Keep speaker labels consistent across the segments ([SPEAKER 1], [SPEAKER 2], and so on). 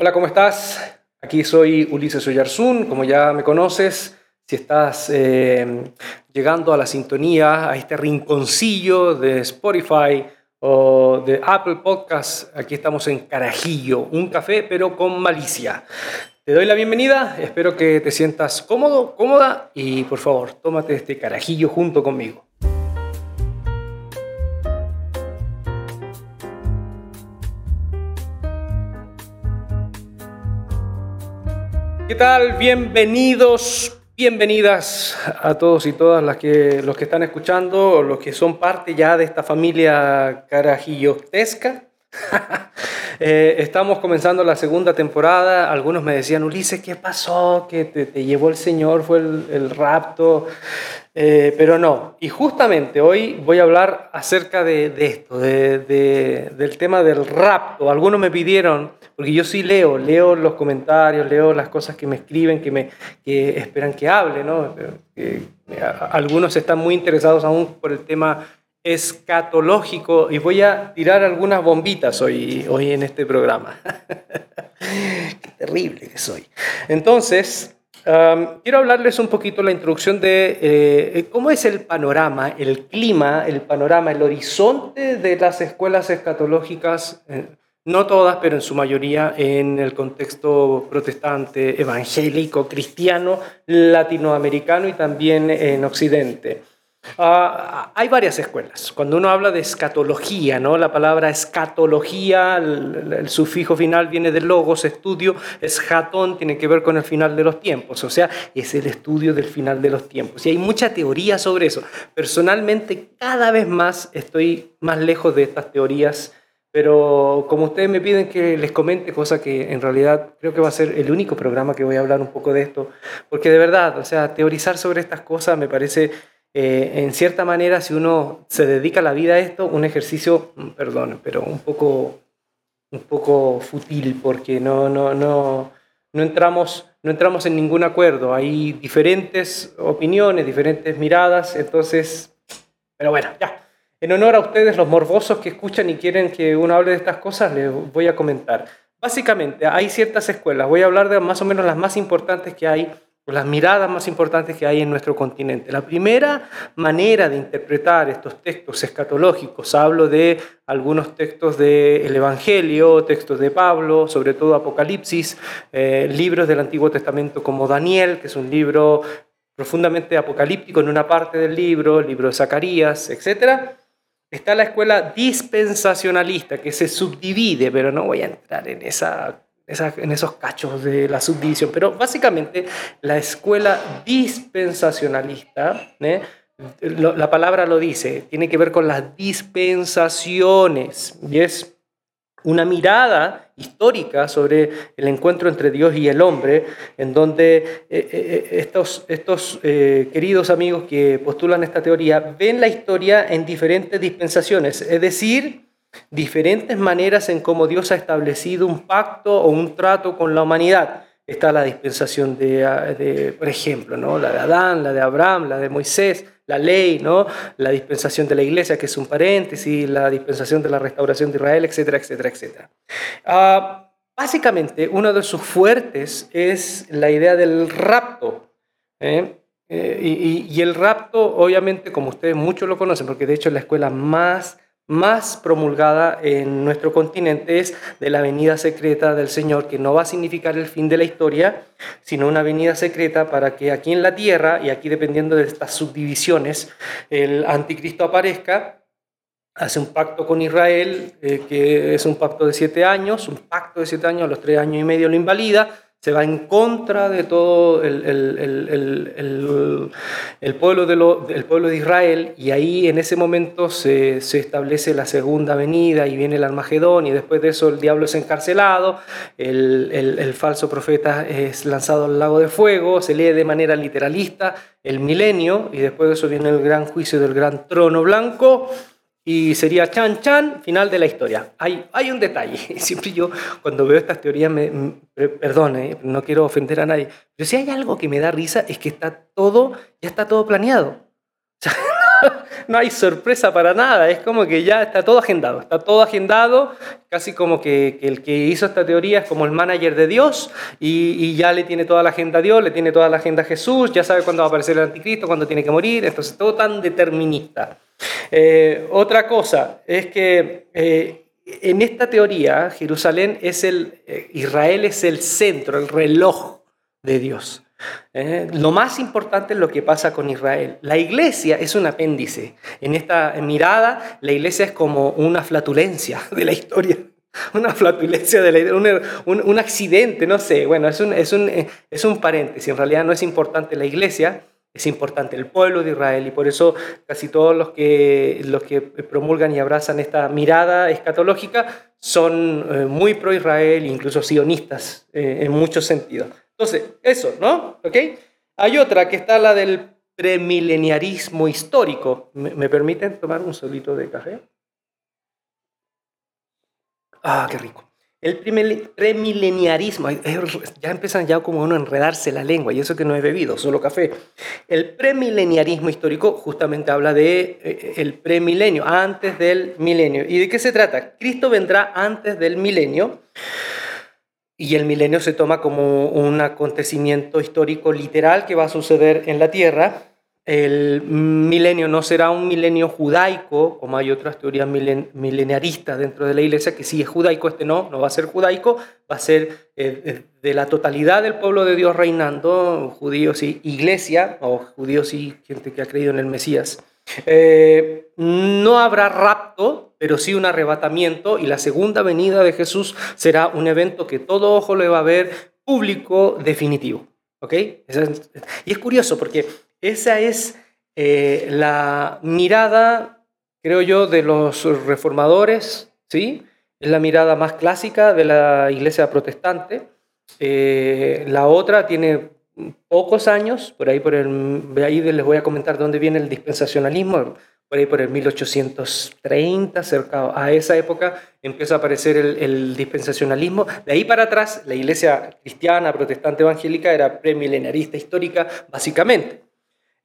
[SPEAKER 1] Hola, ¿cómo estás? Aquí soy Ulises Oyarzún, como ya me conoces. Si estás eh, llegando a la sintonía, a este rinconcillo de Spotify o de Apple Podcasts, aquí estamos en Carajillo, un café pero con malicia. Te doy la bienvenida, espero que te sientas cómodo, cómoda y por favor, tómate este carajillo junto conmigo. ¿Qué tal? Bienvenidos, bienvenidas a todos y todas las que, los que están escuchando, los que son parte ya de esta familia carajillotesca. Eh, estamos comenzando la segunda temporada. Algunos me decían, Ulises, ¿qué pasó? ¿Que te, llevó el Señor? ¿Fue el, rapto? Eh, pero no. Y justamente hoy voy a hablar acerca de, esto, del tema del rapto. Algunos me pidieron, porque yo sí leo, leo los comentarios, leo las cosas que me escriben, que, me, que esperan que hable, ¿no? algunos están muy interesados aún por el tema escatológico y voy a tirar algunas bombitas hoy, hoy en este programa. Qué terrible que soy. Entonces, quiero hablarles un poquito la introducción de eh, cómo es el panorama, el clima, el panorama, el horizonte de las escuelas escatológicas. Eh, no todas, pero en su mayoría en el contexto protestante, evangélico, cristiano, latinoamericano y también en Occidente. Ah, hay varias escuelas. Cuando uno habla de escatología, ¿no? la palabra escatología, el, sufijo final viene del logos, estudio, escatón, tiene que ver con el final de los tiempos, o sea, es el estudio del final de los tiempos. Y hay mucha teoría sobre eso. Personalmente, cada vez más estoy más lejos de estas teorías, pero como ustedes me piden que les comente, cosa que en realidad creo que va a ser el único programa que voy a hablar un poco de esto, porque de verdad, o sea, teorizar sobre estas cosas me parece eh, en cierta manera, si uno se dedica la vida a esto, un ejercicio, mm, perdón, pero un poco, un poco fútil, porque no, no, no, no, entramos, no entramos en ningún acuerdo. Hay diferentes opiniones, diferentes miradas, entonces, pero bueno, ya. En honor a ustedes, los morbosos que escuchan y quieren que uno hable de estas cosas, les voy a comentar. Básicamente, hay ciertas escuelas, voy a hablar de más o menos las más importantes que hay las miradas más importantes que hay en nuestro continente. La primera manera de interpretar estos textos escatológicos, hablo de algunos textos del Evangelio, textos de Pablo, sobre todo Apocalipsis, eh, libros del Antiguo Testamento como Daniel, que es un libro profundamente apocalíptico en una parte del libro, el libro de Zacarías, etc. Está la escuela dispensacionalista, que se subdivide, pero no voy a entrar en esa en esos cachos de la subdivisión. Pero básicamente la escuela dispensacionalista, ¿eh? la palabra lo dice, tiene que ver con las dispensaciones y es una mirada histórica sobre el encuentro entre Dios y el hombre, en donde eh, eh, estos, estos queridos amigos que postulan esta teoría ven la historia en diferentes dispensaciones, es decir, diferentes maneras en cómo Dios ha establecido un pacto o un trato con la humanidad. Está la dispensación de, por ejemplo, ¿no? la de Adán, la de Abraham, la de Moisés, la ley, ¿no? la dispensación de la iglesia, que es un paréntesis, la dispensación de la restauración de Israel, etcétera, etcétera, etcétera. Ah, básicamente, uno de sus fuertes es la idea del rapto. ¿eh? Eh, y, y, el rapto, obviamente, como ustedes muchos lo conocen, porque de hecho es la escuela más más promulgada en nuestro continente es de la venida secreta del Señor, que no va a significar el fin de la historia, sino una venida secreta para que aquí en la tierra, y aquí dependiendo de estas subdivisiones, el anticristo aparezca, hace un pacto con Israel, eh, que es un pacto de siete años, un pacto de siete años, a los tres años y medio lo invalida, se va en contra de todo el, pueblo, de pueblo de Israel y ahí en ese momento se, establece la segunda venida y viene el Armagedón y después de eso el diablo es encarcelado, el, falso profeta es lanzado al lago de fuego, se lee de manera literalista el milenio y después de eso viene el gran juicio del gran trono blanco y sería chan chan, final de la historia. Hay, hay un detalle, siempre yo cuando veo estas teorías, me, perdone, no quiero ofender a nadie, pero si hay algo que me da risa es que está todo, ya está todo planeado. no hay sorpresa para nada, es como que ya está todo agendado, está todo agendado, casi como que, el que hizo esta teoría es como el manager de Dios y, ya le tiene toda la agenda a Dios, le tiene toda la agenda a Jesús, ya sabe cuándo va a aparecer el anticristo, cuándo tiene que morir, entonces todo tan determinista. Eh, otra cosa es que eh, en esta teoría Jerusalén es el, eh, Israel es el centro, el reloj de Dios. Lo más importante es lo que pasa con Israel. La iglesia es un apéndice. En esta mirada, la iglesia es como una flatulencia de la historia. Una flatulencia de la un, un, un accidente, no sé. Bueno, es un, es, un, es un paréntesis. En realidad no es importante la iglesia, es importante el pueblo de Israel. Y por eso casi todos los que, los que promulgan y abrazan esta mirada escatológica son eh, muy pro-Israel, incluso sionistas eh, en muchos sentidos. Entonces, eso, ¿no? ¿Ok? Hay otra que está la del premileniarismo histórico. ¿Me, permiten tomar un solito de café? Ah, qué rico. El premileniarismo, ya empiezan ya como uno enredarse la lengua, y eso que no he bebido, solo café. El premileniarismo histórico justamente habla de eh, el premilenio, antes del milenio. ¿Y de qué se trata? Cristo vendrá antes del milenio y el milenio se toma como un acontecimiento histórico literal que va a suceder en la tierra. El milenio no será un milenio judaico, como hay otras teorías milenaristas dentro de la iglesia, que sí es judaico, este no, no va a ser judaico, va a ser eh, eh, de la totalidad del pueblo de Dios reinando, judíos y iglesia, o judíos y gente que ha creído en el Mesías. Eh, no habrá rapto, pero sí un arrebatamiento y la segunda venida de Jesús será un evento que todo ojo le va a ver público definitivo. ¿Ok? Y es curioso porque esa es eh, la mirada, creo yo, de los reformadores, ¿sí? Es la mirada más clásica de la iglesia protestante. Eh, la otra tiene pocos años, por ahí, por el, ahí les voy a comentar dónde viene el dispensacionalismo, por ahí por el 1830, cerca a esa época, empieza a aparecer el, dispensacionalismo. De ahí para atrás, la iglesia cristiana, protestante, evangélica era premilenarista histórica, básicamente.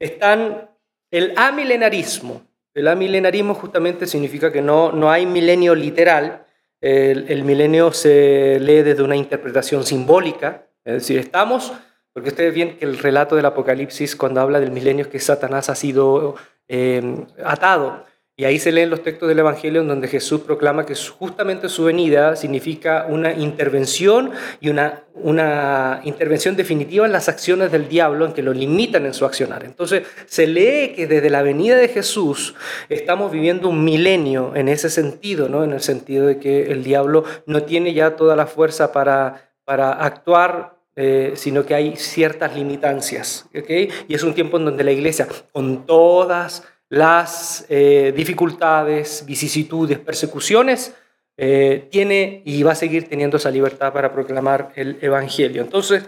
[SPEAKER 1] Están el amilenarismo. El amilenarismo justamente significa que no, no hay milenio literal, el, el milenio se lee desde una interpretación simbólica, es decir, estamos porque ustedes ven que el relato del Apocalipsis, cuando habla del milenio, es que Satanás ha sido em, atado. Y ahí se leen los textos del Evangelio en donde Jesús proclama que justamente su venida significa una intervención y una, una intervención definitiva en las acciones del diablo, en que lo limitan en su accionar. Entonces se lee que desde la venida de Jesús estamos viviendo un milenio en ese sentido, ¿no? en el sentido de que el diablo no tiene ya toda la fuerza para, para actuar eh, sino que hay ciertas limitancias. ¿okay? Y es un tiempo en donde la iglesia, con todas las eh, dificultades, vicisitudes, persecuciones, eh, tiene y va a seguir teniendo esa libertad para proclamar el Evangelio. Entonces,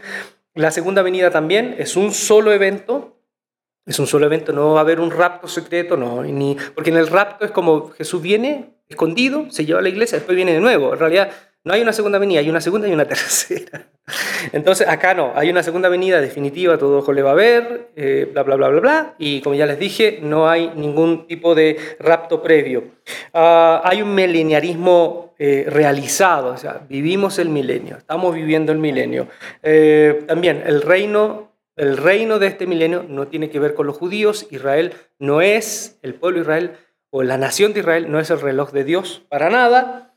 [SPEAKER 1] la segunda venida también es un solo evento, es un solo evento, no va a haber un rapto secreto, no, ni, porque en el rapto es como Jesús viene escondido, se lleva a la iglesia, después viene de nuevo. En realidad, no hay una segunda venida, hay una segunda y una tercera. Entonces, acá no, hay una segunda venida definitiva, todo ojo le va a ver, eh, bla, bla, bla, bla, bla. Y como ya les dije, no hay ningún tipo de rapto previo. Ah, hay un mileniarismo eh, realizado, o sea, vivimos el milenio, estamos viviendo el milenio. Eh, también el reino, el reino de este milenio no tiene que ver con los judíos. Israel no es, el pueblo de Israel o la nación de Israel no es el reloj de Dios para nada.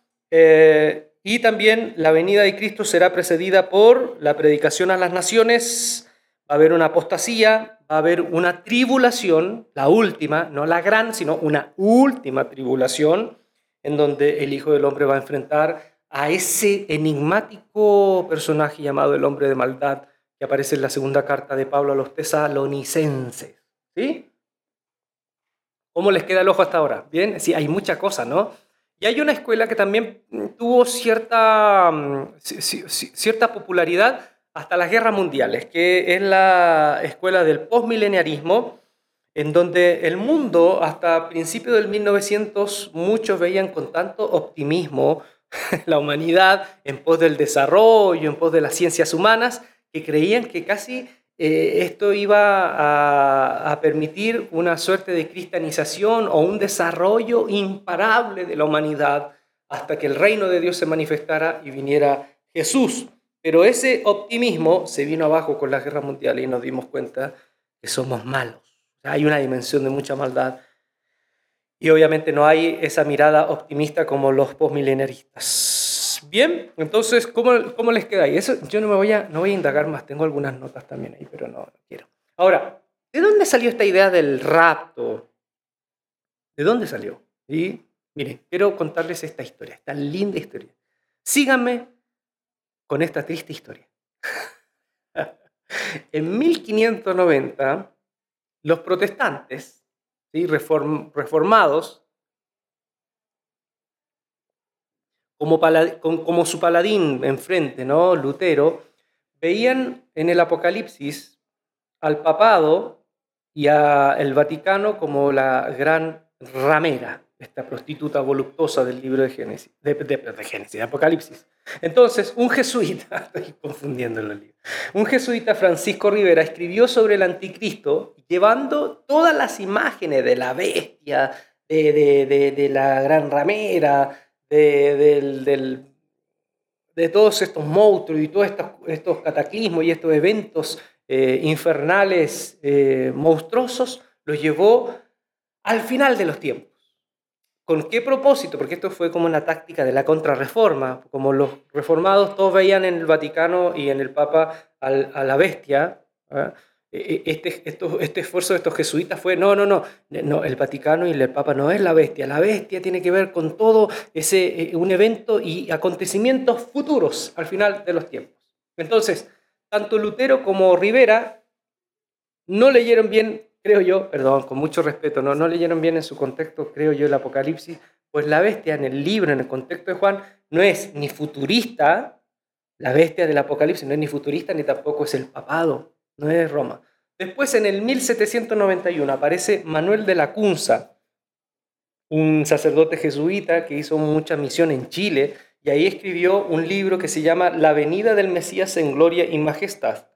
[SPEAKER 1] Y también la venida de Cristo será precedida por la predicación a las naciones, va a haber una apostasía, va a haber una tribulación, la última, no la gran, sino una última tribulación, en donde el Hijo del Hombre va a enfrentar a ese enigmático personaje llamado el hombre de maldad que aparece en la segunda carta de Pablo a los tesalonicenses. ¿Sí? ¿Cómo les queda el ojo hasta ahora? Bien, sí, hay mucha cosa, ¿no? Y hay una escuela que también tuvo cierta, mm, cierta popularidad hasta las guerras mundiales, que es la escuela del postmileniarismo, en donde el mundo, hasta principios del 1900, muchos veían con tanto optimismo la humanidad en pos del desarrollo, en pos de las ciencias humanas, que creían que casi eh, esto iba a, permitir una suerte de cristianización o un desarrollo imparable de la humanidad hasta que el reino de Dios se manifestara y viniera Jesús. Pero ese optimismo se vino abajo con la guerra mundial y nos dimos cuenta que somos malos. Hay una dimensión de mucha maldad. Y obviamente no hay esa mirada optimista como los postmilenaristas. Bien, entonces, ¿cómo, cómo les queda ahí? Eso yo no me voy a, no voy a indagar más, tengo algunas notas también ahí, pero no, quiero. Ahora, ¿de dónde salió esta idea del rapto? ¿De dónde salió? Y miren, quiero contarles esta historia, esta linda historia. Síganme con esta triste historia. en 1590, los protestantes, ¿sí? reformados, como, su paladín enfrente, ¿no? Lutero, veían en el Apocalipsis al papado y al Vaticano como la gran ramera, esta prostituta voluptuosa del libro de Génesis, de, Apocalipsis. Entonces, un jesuita, estoy confundiendo el libro, un jesuita, Francisco Rivera, escribió sobre el anticristo llevando todas las imágenes de la bestia, de, de la gran ramera, de, de todos estos monstruos y todos estos, cataclismos y estos eventos eh, infernales eh, monstruosos, los llevó al final de los tiempos. ¿Con qué propósito? Porque esto fue como una táctica de la contrarreforma, como los reformados todos veían en el Vaticano y en el Papa a la bestia. E, e, este, este esfuerzo de estos jesuitas fue, no, no, no, no, el Vaticano y el Papa no es la bestia, la bestia tiene que ver con todo ese, eh, un evento y acontecimientos futuros al final de los tiempos. Entonces, tanto Lutero como Rivera no leyeron bien, creo yo, perdón, con mucho respeto, no, no leyeron bien en su contexto, creo yo, el Apocalipsis, pues la bestia en el libro, en el contexto de Juan, no es ni futurista, la bestia del Apocalipsis no es ni futurista ni tampoco es el papado, no es Roma. Después, en el 1791, aparece Manuel de la Cunza, un sacerdote jesuita que hizo mucha misión en Chile, y ahí escribió un libro que se llama La venida del Mesías en gloria y majestad.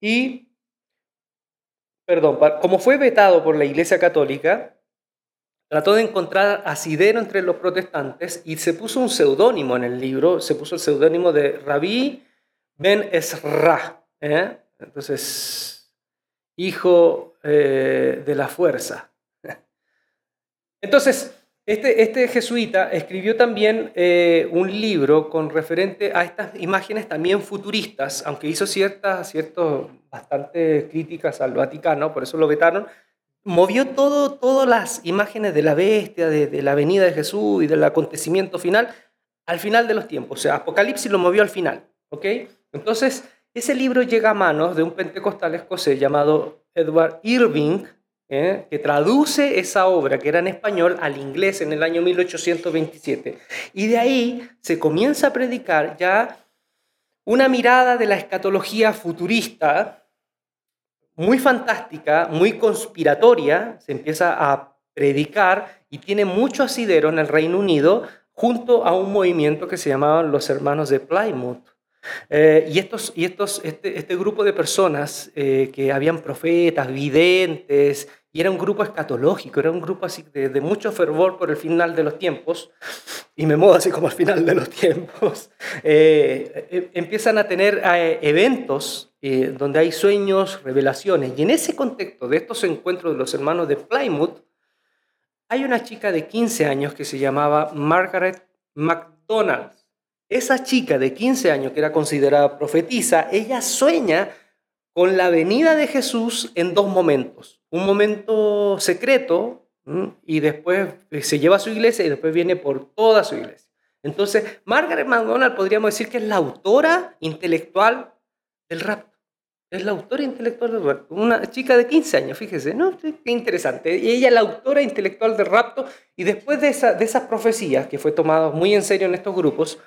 [SPEAKER 1] Y, perdón, como fue vetado por la Iglesia Católica, trató de encontrar asidero entre los protestantes y se puso un seudónimo en el libro, se puso el seudónimo de Rabí Ben Esra. ¿eh? Entonces, hijo eh, de la fuerza. Entonces, este, este jesuita escribió también eh, un libro con referente a estas imágenes también futuristas, aunque hizo ciertas, ciertas, bastante críticas al Vaticano, por eso lo vetaron, movió todo, todas las imágenes de la bestia, de, de, la venida de Jesús y del acontecimiento final al final de los tiempos. O sea, Apocalipsis lo movió al final. ¿ok? Entonces, ese libro llega a manos de un pentecostal escocés llamado Edward Irving, ¿eh? que traduce esa obra que era en español al inglés en el año 1827. Y de ahí se comienza a predicar ya una mirada de la escatología futurista, muy fantástica, muy conspiratoria, se empieza a predicar y tiene mucho asidero en el Reino Unido junto a un movimiento que se llamaban los hermanos de Plymouth. Eh, y estos, y estos, este, este grupo de personas eh, que habían profetas, videntes, y era un grupo escatológico, era un grupo así de, mucho fervor por el final de los tiempos, y me muevo así como al final de los tiempos, eh, empiezan a tener eventos donde hay sueños, revelaciones, y en ese contexto de estos encuentros de los hermanos de Plymouth, hay una chica de 15 años que se llamaba Margaret MacDonald esa chica de 15 años que era considerada profetisa, ella sueña con la venida de Jesús en dos momentos. Un momento secreto y después eh, se lleva a su iglesia y después viene por toda su iglesia. Entonces, Margaret McDonald podríamos decir que es la autora intelectual del rapto. Es la autora intelectual del rapto. Una chica de 15 años, fíjese, ¿no? Qué interesante. Y ella es la autora intelectual del rapto. Y después de, esa, de esas profecías, que fue tomado muy en serio en estos grupos,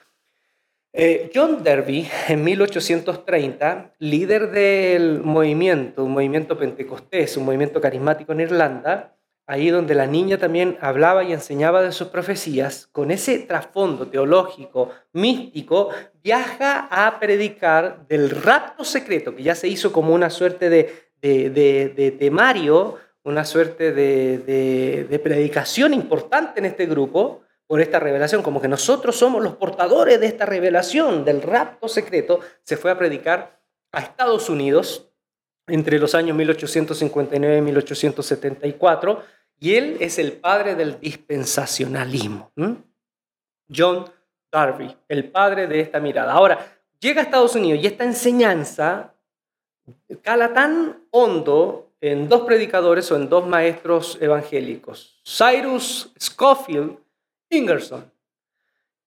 [SPEAKER 1] eh, John Derby, en 1830, líder del movimiento, un movimiento pentecostés, un movimiento carismático en Irlanda, ahí donde la niña también hablaba y enseñaba de sus profecías, con ese trasfondo teológico, místico, viaja a predicar del rapto secreto, que ya se hizo como una suerte de, de, temario, una suerte de, predicación importante en este grupo por esta revelación, como que nosotros somos los portadores de esta revelación del rapto secreto, se fue a predicar a Estados Unidos entre los años 1859 y 1874, y él es el padre del dispensacionalismo. John Darby, el padre de esta mirada. Ahora, llega a Estados Unidos y esta enseñanza cala tan hondo en dos predicadores o en dos maestros evangélicos, Cyrus Scofield Ingerson.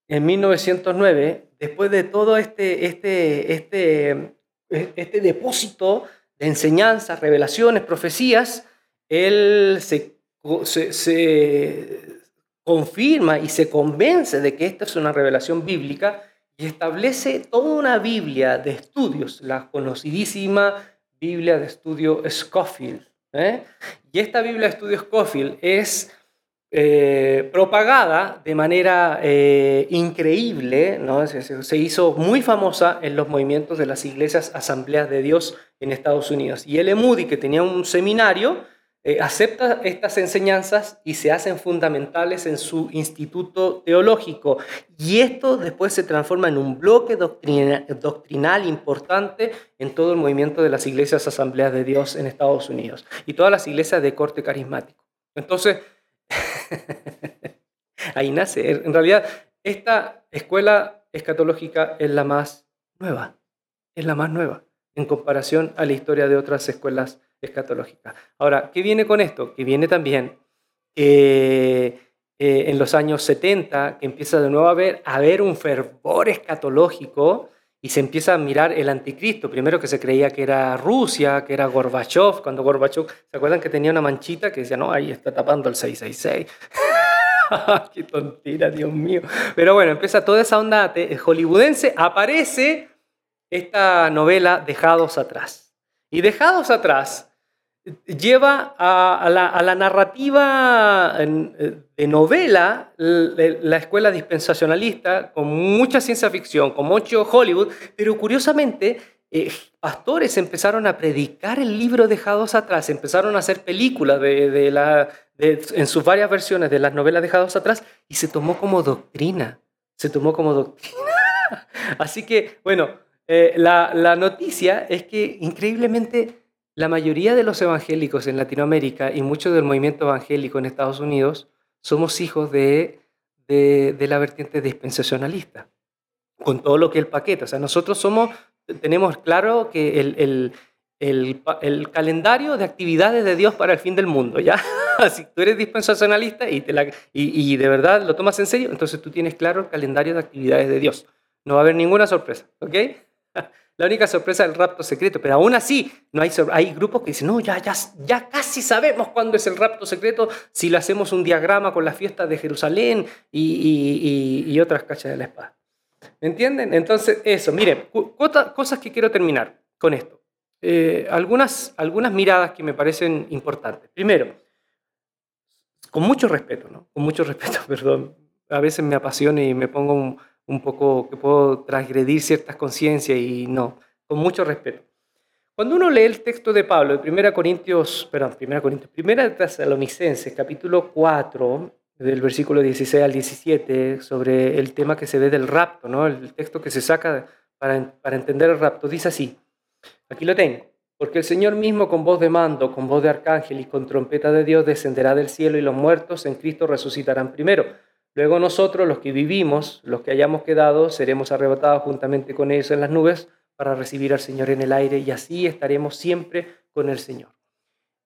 [SPEAKER 1] En 1909, después de todo este, este, este, este depósito de enseñanzas, revelaciones, profecías, él se, se, confirma y se convence de que esta es una revelación bíblica y establece toda una Biblia de estudios, la conocidísima Biblia de estudio Scofield. ¿eh? Y esta Biblia de estudio Scofield es eh, propagada de manera eh, increíble, se, hizo muy famosa en los movimientos de las iglesias asambleas de Dios en Estados Unidos. Y el Moody, que tenía un seminario, eh, acepta estas enseñanzas y se hacen fundamentales en su instituto teológico. Y esto después se transforma en un bloque doctrinal importante en todo el movimiento de las iglesias asambleas de Dios en Estados Unidos y todas las iglesias de corte carismático. Entonces, Ahí nace. En realidad, esta escuela escatológica es la más nueva. Es la más nueva en comparación a la historia de otras escuelas escatológicas. Ahora, ¿qué viene con esto? Que viene también eh, en los años 70, que empieza de nuevo a haber, a haber un fervor escatológico y se empieza a mirar el anticristo. Primero que se creía que era Rusia, que era Gorbachev, cuando Gorbachev, ¿se acuerdan que tenía una manchita que decía, no, ahí está tapando el 666? ¡Qué tontera, Dios mío! Pero bueno, empieza toda esa onda hollywoodense, aparece esta novela Dejados atrás. Y Dejados atrás lleva a, la, narrativa eh, de novela la escuela dispensacionalista con mucha ciencia ficción, con mucho Hollywood, pero curiosamente eh, pastores empezaron a predicar el libro Dejados atrás, empezaron a hacer películas de, la, en sus varias versiones de las novelas Dejados atrás y se tomó como doctrina, se tomó como doctrina. Así que, bueno, eh, la, la noticia es que increíblemente la mayoría de los evangélicos en Latinoamérica y mucho del movimiento evangélico en Estados Unidos somos hijos de, de, la vertiente dispensacionalista, con todo lo que el paquete. O sea, nosotros somos, tenemos claro que el, el, el, calendario de actividades de Dios para el fin del mundo, ¿ya? si tú eres dispensacionalista y, te la, y, y de verdad lo tomas en serio, entonces tú tienes claro el calendario de actividades de Dios. No va a haber ninguna sorpresa, ¿ok? La única sorpresa es el rapto secreto, pero aún así no hay, grupos que dicen, no, ya, ya, ya casi sabemos cuándo es el rapto secreto si lo hacemos un diagrama con las fiestas de Jerusalén y, otras cachas de la espada. ¿Me entienden? Entonces, eso, miren, cosas que quiero terminar con esto. Eh, algunas, algunas miradas que me parecen importantes. Primero, con mucho respeto, ¿no? Con mucho respeto, perdón. A veces me apasiona y me pongo un, un poco, que puedo transgredir ciertas conciencias y no, con mucho respeto. Cuando uno lee el texto de Pablo, de 1 Corintios, perdón, 1 Corintios, 1 Tesalonicenses, capítulo 4, del versículo 16 al 17, sobre el tema que se ve del rapto, ¿no? el texto que se saca para, para entender el rapto, dice así, aquí lo tengo, porque el Señor mismo con voz de mando, con voz de arcángel y con trompeta de Dios descenderá del cielo y los muertos en Cristo resucitarán primero. Luego nosotros, los que vivimos, los que hayamos quedado, seremos arrebatados juntamente con ellos en las nubes para recibir al Señor en el aire y así estaremos siempre con el Señor.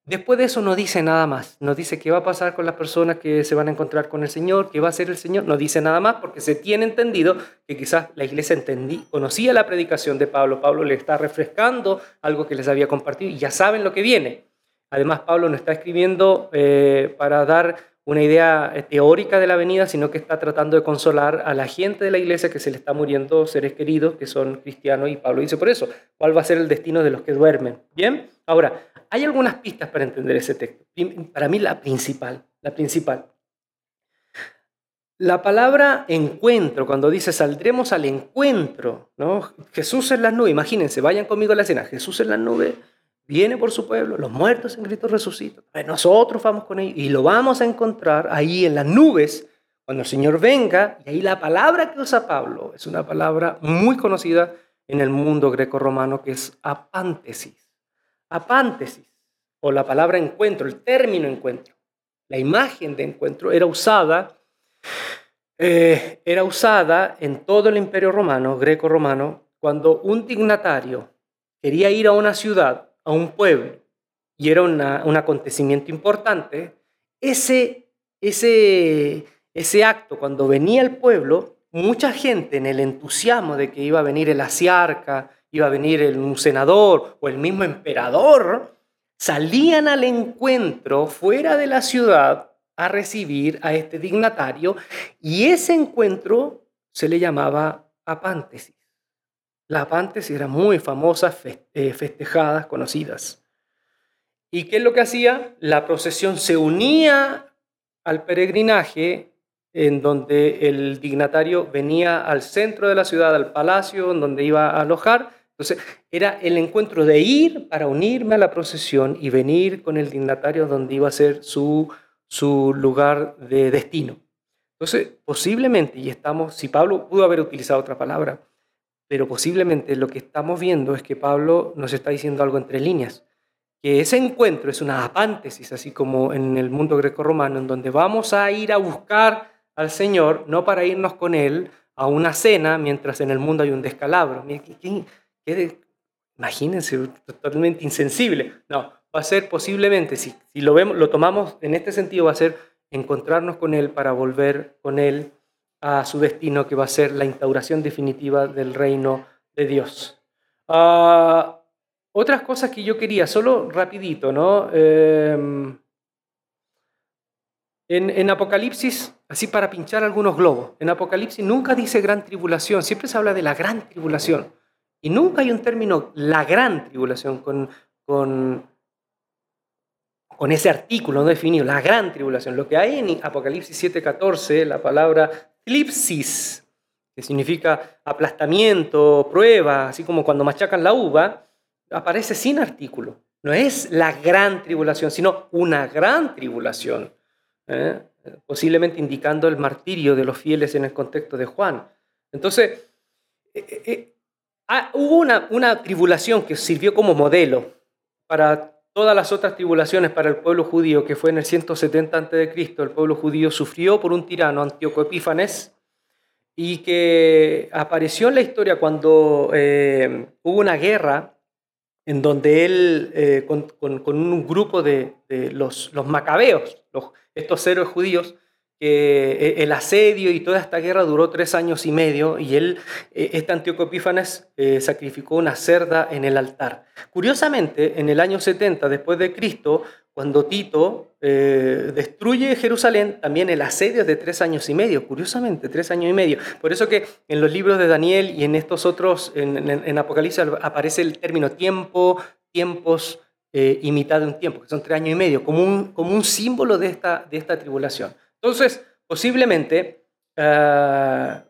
[SPEAKER 1] Después de eso no dice nada más, no dice qué va a pasar con las personas que se van a encontrar con el Señor, qué va a hacer el Señor, no dice nada más porque se tiene entendido que quizás la iglesia entendí, conocía la predicación de Pablo, Pablo le está refrescando algo que les había compartido y ya saben lo que viene. Además, Pablo no está escribiendo eh, para dar una idea eh, teórica de la venida, sino que está tratando de consolar a la gente de la iglesia que se le está muriendo seres queridos que son cristianos y Pablo dice por eso, ¿cuál va a ser el destino de los que duermen? Bien, ahora, hay algunas pistas para entender ese texto. Para mí la principal, la principal. La palabra encuentro, cuando dice saldremos al encuentro, ¿no? Jesús en las nubes, imagínense, vayan conmigo a la escena, Jesús en las nubes, viene por su pueblo, los muertos en Cristo resucitan, nosotros vamos con ellos y lo vamos a encontrar ahí en las nubes cuando el Señor venga, y ahí la palabra que usa Pablo es una palabra muy conocida en el mundo greco-romano que es apántesis. Apántesis, o la palabra encuentro, el término encuentro, la imagen de encuentro era usada eh, era usada en todo el imperio romano, greco-romano, cuando un dignatario quería ir a una ciudad, a un pueblo, y era un acontecimiento importante, ese, ese, ese acto, cuando venía el pueblo, mucha gente en el entusiasmo de que iba a venir el asiarca, iba a venir el, un senador o el mismo emperador, salían al encuentro fuera de la ciudad a recibir a este dignatario y ese encuentro se le llamaba apántesis. La apántesis era muy famosa, eh, festejadas, conocidas. ¿Y qué es lo que hacía? La procesión se unía al peregrinaje en donde el dignatario venía al centro de la ciudad, al palacio, en donde iba a alojar. Entonces, era el encuentro de ir para unirme a la procesión y venir con el dignatario donde iba a ser su su lugar de destino. Entonces, posiblemente, y estamos, si Pablo pudo haber utilizado otra palabra, pero posiblemente lo que estamos viendo es que Pablo nos está diciendo algo entre líneas, que ese encuentro es una apántesis, así como en el mundo greco-romano, en donde vamos a ir a buscar al Señor, no para irnos con Él a una cena, mientras en el mundo hay un descalabro. imagínense, totalmente insensible. No, va a ser posiblemente, si, si lo, vemos, lo tomamos en este sentido, va a ser encontrarnos con Él para volver con Él a su destino, que va a ser la instauración definitiva del reino de Dios. Ah, otras cosas que yo quería, solo rapidito, ¿no? Em, en, en, Apocalipsis, así para pinchar algunos globos, en Apocalipsis nunca dice gran tribulación, siempre se habla de la gran tribulación. Y nunca hay un término, la gran tribulación, con, con con ese artículo no definido, la gran tribulación. Lo que hay en Apocalipsis 7:14, la palabra clipsis, que significa aplastamiento, prueba, así como cuando machacan la uva, aparece sin artículo. No es la gran tribulación, sino una gran tribulación, ¿eh? posiblemente indicando el martirio de los fieles en el contexto de Juan. Entonces, eh, eh, ah, hubo una, una tribulación que sirvió como modelo para todas las otras tribulaciones para el pueblo judío, que fue en el 170 a.C., el pueblo judío sufrió por un tirano, Antíoco Epífanes, y que apareció en la historia cuando eh, hubo una guerra en donde él, eh, con, un grupo de, los, macabeos, estos héroes judíos, eh, el asedio y toda esta guerra duró tres años y medio y él, eh, este Antíoco Epífanes, eh, sacrificó una cerda en el altar. Curiosamente, en el año 70 después de Cristo, cuando Tito destruye Jerusalén, también el asedio es de tres años y medio, curiosamente, tres años y medio. Por eso que en los libros de Daniel y en estos otros, en, Apocalipsis aparece el término tiempo, tiempos y mitad de un tiempo, que son tres años y medio, como un, como un símbolo de esta, de esta tribulación. Entonces, posiblemente, eh,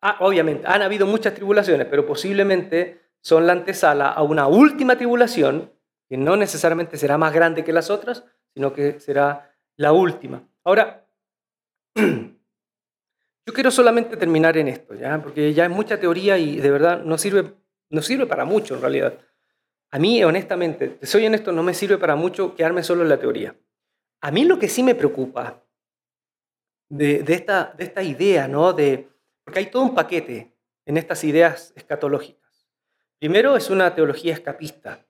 [SPEAKER 1] ah, obviamente, han habido muchas tribulaciones, pero posiblemente son la antesala a una última tribulación, que no necesariamente será más grande que las otras, sino que será la última. Ahora, yo quiero solamente terminar en esto, ¿ya? porque ya es mucha teoría y de verdad no sirve, no sirve para mucho en realidad. A mí, honestamente, te soy honesto, no me sirve para mucho quedarme solo en la teoría. A mí lo que sí me preocupa de, esta, de esta idea, ¿no? De, porque hay todo un paquete en estas ideas escatológicas. Primero es una teología escapista.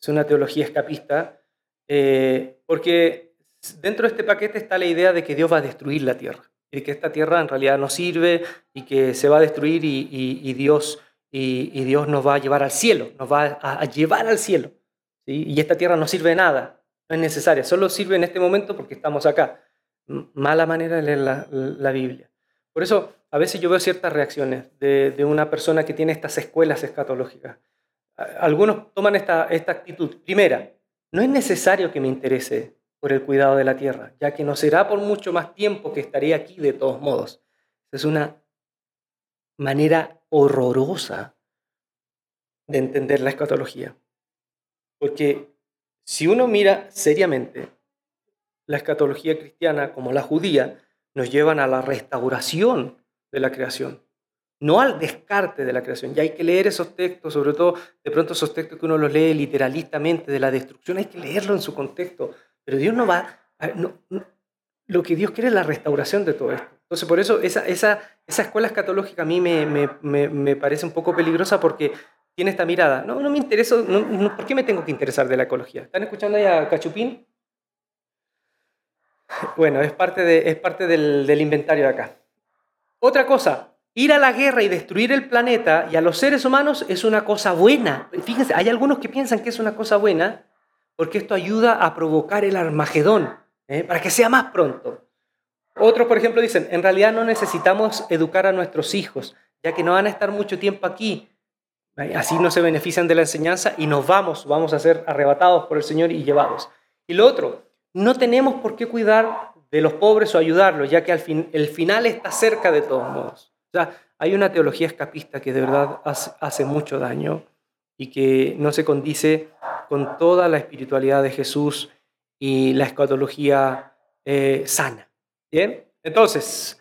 [SPEAKER 1] Es una teología escapista eh, porque dentro de este paquete está la idea de que Dios va a destruir la tierra y que esta tierra en realidad no sirve y que se va a destruir y, Dios, y, Dios nos va a llevar al cielo, nos va a, llevar al cielo. Y esta tierra no sirve de nada. No es necesaria, solo sirve en este momento porque estamos acá. Mala manera de leer la, Biblia. Por eso a veces yo veo ciertas reacciones de, una persona que tiene estas escuelas escatológicas. Algunos toman esta, esta actitud. Primera, no es necesario que me interese por el cuidado de la tierra, ya que no será por mucho más tiempo que estaré aquí de todos modos. Es una manera horrorosa de entender la escatología. Porque si uno mira seriamente, la escatología cristiana como la judía nos llevan a la restauración de la creación, no al descarte de la creación. Y hay que leer esos textos, sobre todo de pronto esos textos que uno los lee literalistamente de la destrucción, hay que leerlo en su contexto. Pero Dios no va, lo que Dios quiere es la restauración de todo esto. Entonces, por eso esa, esa, escuela escatológica a mí me, me, me, parece un poco peligrosa porque tiene esta mirada. No, no me interesa, no, ¿por qué me tengo que interesar de la ecología? ¿Están escuchando ahí a Cachupín? Bueno, es parte, de, es parte del, inventario de acá. Otra cosa, ir a la guerra y destruir el planeta y a los seres humanos es una cosa buena. Fíjense, hay algunos que piensan que es una cosa buena porque esto ayuda a provocar el Armagedón, ¿eh? para que sea más pronto. Otros, por ejemplo, dicen, en realidad no necesitamos educar a nuestros hijos, ya que no van a estar mucho tiempo aquí. Así no se benefician de la enseñanza y nos vamos, vamos a ser arrebatados por el Señor y llevados. Y lo otro, no tenemos por qué cuidar de los pobres o ayudarlos, ya que al fin, el final está cerca de todos modos. O sea, hay una teología escapista que de verdad hace mucho daño y que no se condice con toda la espiritualidad de Jesús y la escatología eh, sana. Bien, entonces,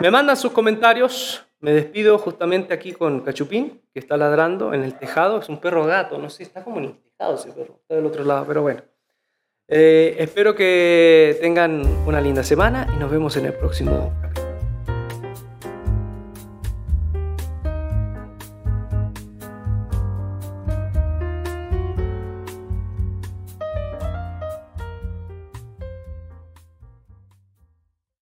[SPEAKER 1] me mandan sus comentarios. Me despido justamente aquí con Cachupín, que está ladrando en el tejado. Es un perro gato, no sé, está como en el tejado ese perro, está del otro lado, pero bueno. Eh, espero que tengan una linda semana y nos vemos en el próximo.